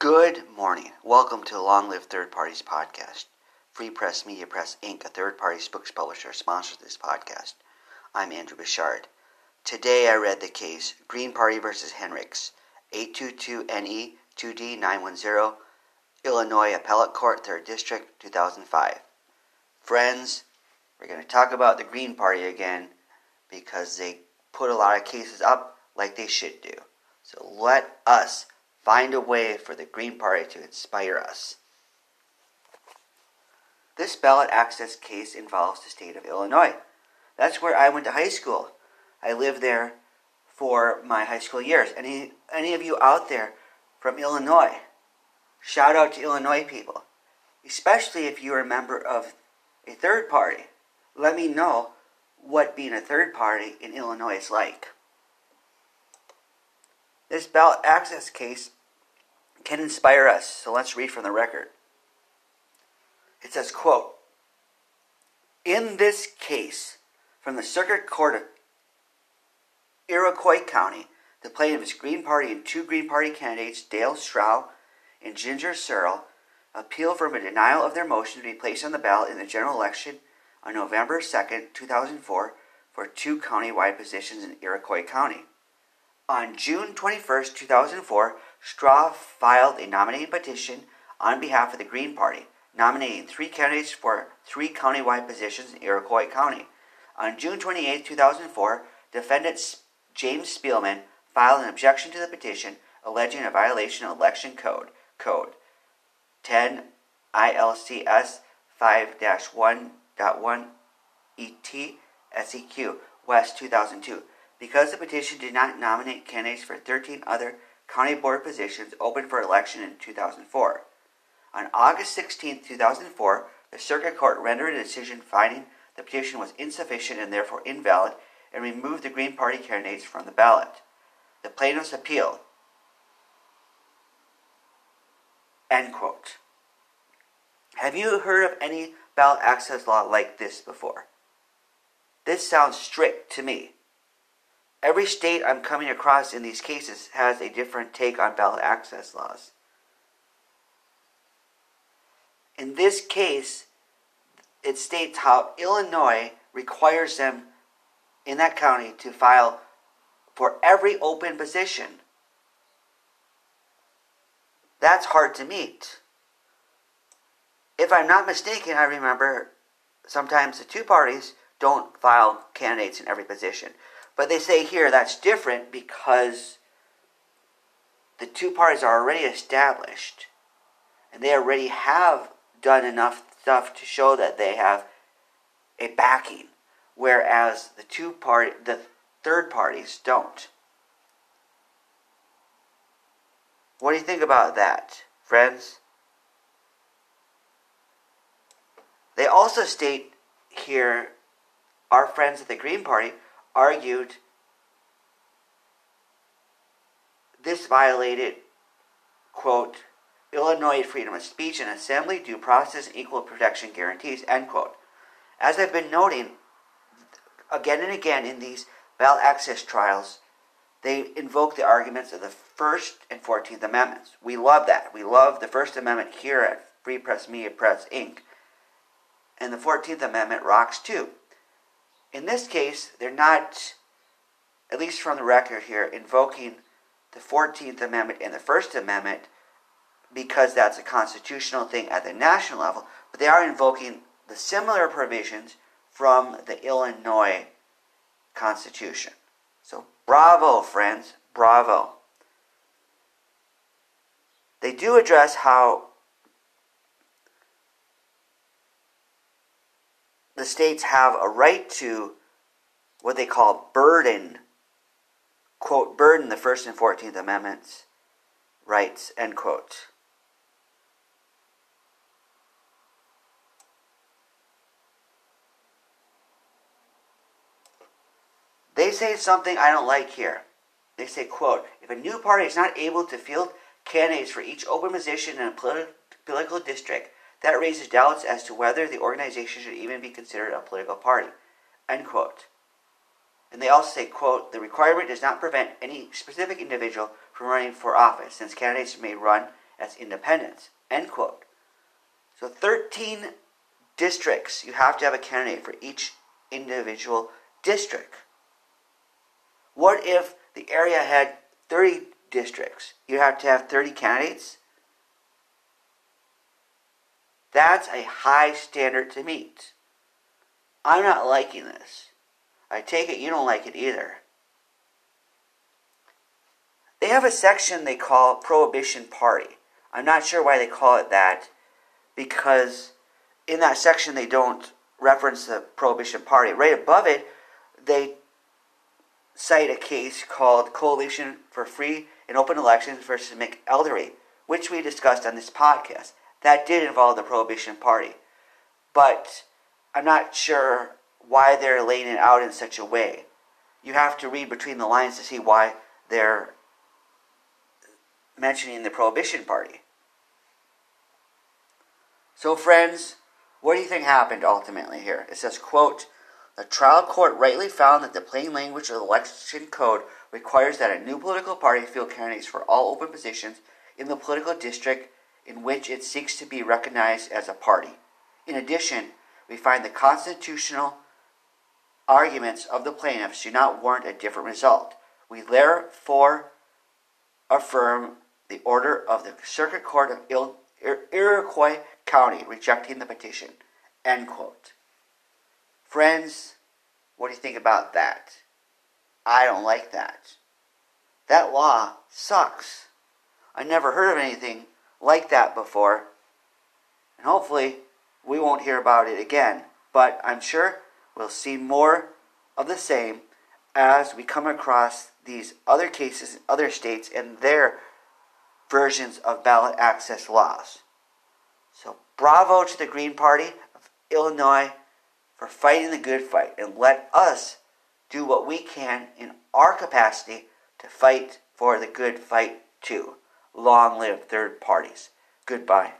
Good morning. Welcome to the Long Live Third Parties podcast. Free Press Media Press Inc., a third party books publisher, sponsors this podcast. I'm Andrew Bouchard. Today I read the case Green Party versus Henricks, 822NE 2D910, Illinois Appellate Court, 3rd District, 2005. Friends, we're going to talk about the Green Party again because they put a lot of cases up like they should do. So let us find a way for the Green Party to inspire us. This ballot access case involves the state of Illinois. That's where I went to high school. I lived there for my high school years. Any any of you out there from Illinois? Shout out to Illinois people, especially if you're a member of a third party. Let me know what being a third party in Illinois is like. This ballot access case can inspire us, so let's read from the record. It says, quote, In this case, from the Circuit Court of Iroquois County, the plaintiffs Green Party and two Green Party candidates, Dale Strow and Ginger Searle, appeal from a denial of their motion to be placed on the ballot in the general election on November 2, 2004, for two county-wide positions in Iroquois County. On June 21, 2004, Strow filed a nominating petition on behalf of the Green Party, nominating three candidates for three countywide positions in Iroquois County. On June 28, 2004, defendant James Spielman filed an objection to the petition alleging a violation of election code code 10 ILCS 5-1.1 ET SEQ West 2002 because the petition did not nominate candidates for 13 other county board positions open for election in 2004. On August 16, 2004, the Circuit Court rendered a decision finding the petition was insufficient and therefore invalid and removed the Green Party candidates from the ballot. The plaintiffs appealed. End quote. Have you heard of any ballot access law like this before? This sounds strict to me. Every state I'm coming across in these cases has a different take on ballot access laws. In this case, it states how Illinois requires them in that county to file for every open position. That's hard to meet. If I'm not mistaken, I remember sometimes the two parties don't file candidates in every position. But they say here that's different because the two parties are already established and they already have done enough stuff to show that they have a backing, whereas the two party, the third parties don't. What do you think about that, friends? They also state here, our friends at the Green Party argued this violated, quote, Illinois freedom of speech and assembly, due process, and equal protection guarantees, end quote. As I've been noting again and again in these ballot access trials, they invoke the arguments of the First and Fourteenth Amendments. We love that. We love the First Amendment here at Free Press Media Press Inc. And the Fourteenth Amendment rocks too. In this case, they're not, at least from the record here, invoking the 14th Amendment and the First Amendment because that's a constitutional thing at the national level, but they are invoking the similar provisions from the Illinois Constitution. So, bravo, friends, bravo. They do address how the states have a right to what they call burden, quote, burden the First and Fourteenth Amendments rights, end quote. They say something I don't like here. They say, quote, if a new party is not able to field candidates for each open position in a politi- political district, that raises doubts as to whether the organization should even be considered a political party. End quote. And they also say, quote, the requirement does not prevent any specific individual from running for office, since candidates may run as independents. End quote. So 13 districts, you have to have a candidate for each individual district. What if the area had 30 districts? You have to have 30 candidates? That's a high standard to meet. I'm not liking this. I take it you don't like it either. They have a section they call Prohibition Party. I'm not sure why they call it that because in that section they don't reference the Prohibition Party. Right above it, they cite a case called Coalition for Free and Open Elections versus McElderry, which we discussed on this podcast. That did involve the Prohibition Party. But I'm not sure why they're laying it out in such a way. You have to read between the lines to see why they're mentioning the Prohibition Party. So, friends, what do you think happened ultimately here? It says, quote, the trial court rightly found that the plain language of the election code requires that a new political party field candidates for all open positions in the political district in which it seeks to be recognized as a party. In addition, we find the constitutional arguments of the plaintiffs do not warrant a different result. We therefore affirm the order of the Circuit Court of Iroquois County rejecting the petition. End quote. Friends, what do you think about that? I don't like that. That law sucks. I never heard of anything like that before. And hopefully, we won't hear about it again. But I'm sure we'll see more of the same as we come across these other cases in other states and their versions of ballot access laws. So, bravo to the Green Party of Illinois for fighting the good fight and let us do what we can in our capacity to fight for the good fight too. Long live third parties. Goodbye.